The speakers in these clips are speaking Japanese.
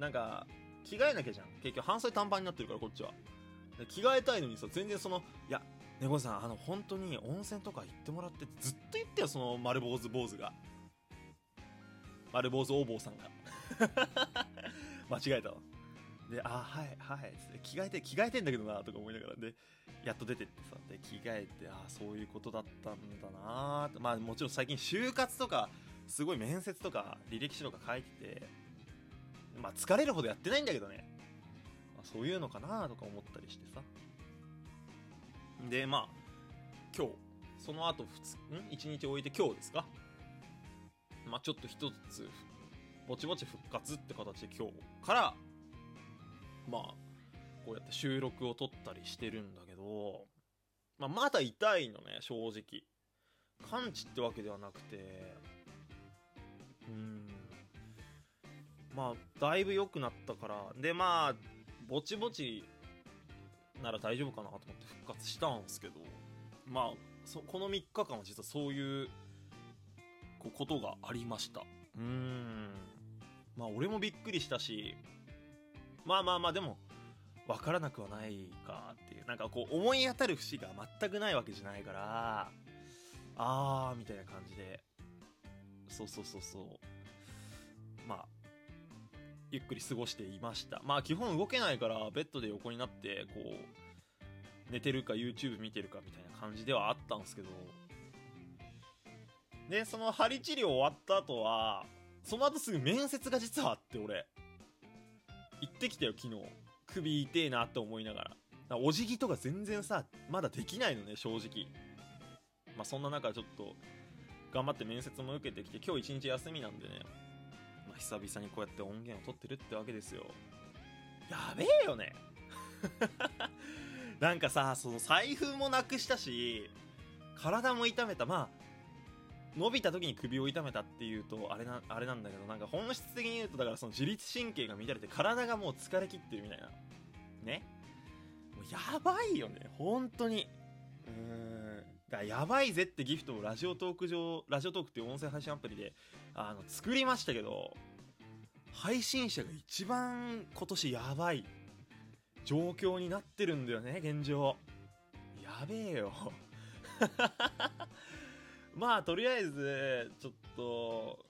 なんか着替えなきゃじゃん。結局半袖短パンになってるからこっちは。着替えたいのにさ全然そのいや猫さんあの本当に温泉とか行ってもらってずっと言ってよその丸坊主坊主が。丸坊主お坊さんが。間違えたわ。で、あ、はい、はい、着替えて、着替えてんだけどな、とか思いながら、で、やっと出てってさ、で、着替えて、あ、そういうことだったんだな、まあもちろん最近就活とか、すごい面接とか、履歴書とか書いてて、まあ疲れるほどやってないんだけどね、まあ、そういうのかなとか思ったりしてさ。で、まあ、今日、その後2日、ん ?1 日置いて今日ですか？まあちょっと一つ、ぼちぼち復活って形で今日からまあこうやって収録を撮ったりしてるんだけど、まあ、まだ痛いのね正直完治ってわけではなくてまあだいぶ良くなったからでまあぼちぼちなら大丈夫かなと思って復活したんですけどまあそこの3日間は実はそういうことがありました。うん。まあ俺もびっくりしたしまあまあまあでも分からなくはないかっていう。なんかこう思い当たる節が全くないわけじゃないからあーみたいな感じで。そうそうそうそう。まあゆっくり過ごしていました。まあ基本動けないからベッドで横になってこう寝てるか YouTube 見てるかみたいな感じではあったんですけど。でその針治療終わった後はその後すぐ面接が実はあって俺。行ってきたよ昨日。首痛えなって思いながらお辞儀とか全然さまだできないのね正直。まあそんな中ちょっと頑張って面接も受けてきて今日一日休みなんでね、まあ、久々にこうやって音源を取ってるってわけですよ。やべえよね。なんかさその財布もなくしたし体も痛めた。まあ伸びた時に首を痛めたっていうとあれなあれなんだけどなんか本質的に言うとだからその自律神経が乱れて体がもう疲れきってるみたいな。ね。もうやばいよね。本当に。うーん。だやばいぜってギフトをラジオトーク上ラジオトークっていう音声配信アプリであの作りましたけど配信者が一番今年やばい。状況になってるんだよね現状。やべえよ。まあとりあえずちょっと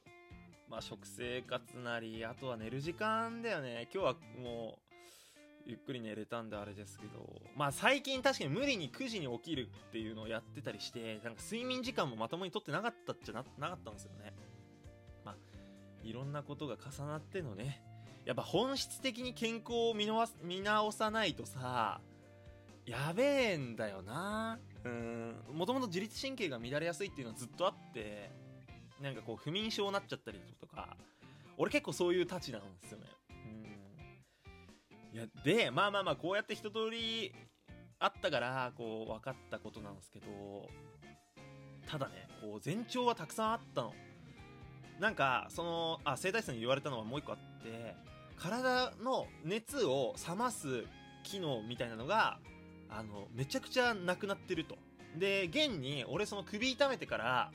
まあ食生活なりあとは寝る時間だよね。今日はもうゆっくり寝れたんであれですけどまあ最近確かに無理に9時に起きるっていうのをやってたりしてなんか睡眠時間もまともにとってなかったっちゃななかったんですよね。まあいろんなことが重なってのね。やっぱ本質的に健康を見見直さないとさやべえんだよな。うん。もともと自律神経が乱れやすいっていうのはずっとあってなんかこう不眠症になっちゃったりとか俺結構そういうたちなんですよね。いやでまあまあまあこうやって一通りあったからこう分かったことなんですけどただねこう前兆はたくさんあったの。なんかそのあ整体師さんに言われたのはもう一個あって体の熱を冷ます機能みたいなのがあのめちゃくちゃなくなってると。で現に俺その首痛めてから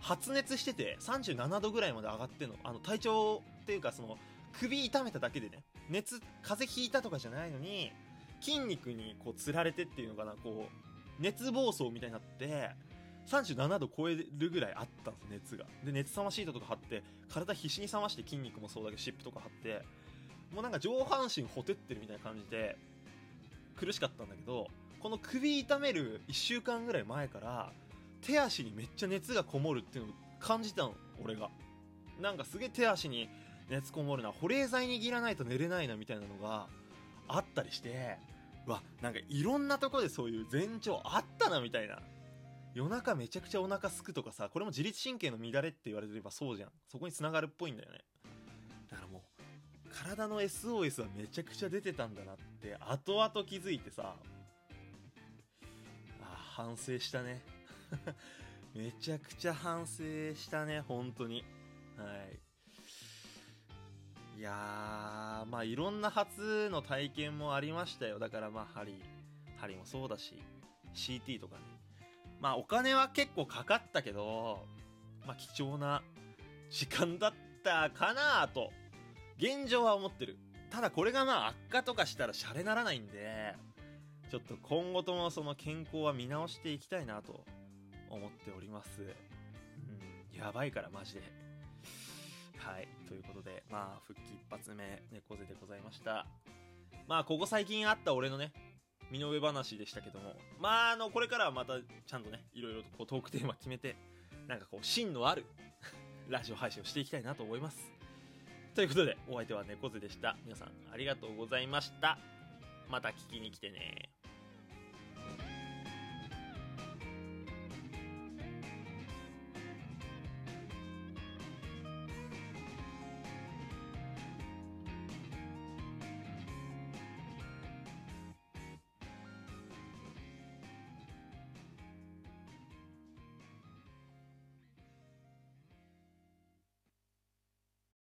発熱してて37度ぐらいまで上がってんの。あの体調っていうかその首痛めただけでね熱風邪ひいたとかじゃないのに筋肉にこうつられてっていうのかなこう熱暴走みたいになって37度超えるぐらいあったんです熱が。で熱冷まシートとか貼って体必死に冷まして筋肉もそうだけど湿布とか貼ってもうなんか上半身ほてってるみたいな感じで苦しかったんだけどこの首痛める1週間ぐらい前から手足にめっちゃ熱がこもるっていうのを感じたの俺が。なんかすげえ手足に熱こもるな保冷剤握らないと寝れないなみたいなのがあったりしてわなんかいろんなとこでそういう前兆あったなみたいな。夜中めちゃくちゃお腹すくとかさこれも自律神経の乱れって言われてればそうじゃん。そこにつながるっぽいんだよね。だからもう体の SOS はめちゃくちゃ出てたんだなって後々気づいてさあ反省したね。めちゃくちゃ反省したね本当に。はい。いやーまあいろんな初の体験もありましたよだからまあ針針もそうだし CT とかねまあお金は結構かかったけどまあ貴重な時間だったかなと現状は思ってる。ただこれがまあ悪化とかしたらシャレならないんで、ちょっと今後ともその健康は見直していきたいなと思っております。うん、やばいからマジで。はい。ということで、まあ、復帰一発目、猫背でございました。まあ、ここ最近あった俺のね、身の上話でしたけども、まあ、あの、これからはまた、ちゃんとね、いろいろとこうトークテーマ決めて、なんかこう、芯のある ラジオ配信をしていきたいなと思います。ということで、お相手は猫背でした。皆さん、ありがとうございました。また聞きに来てね。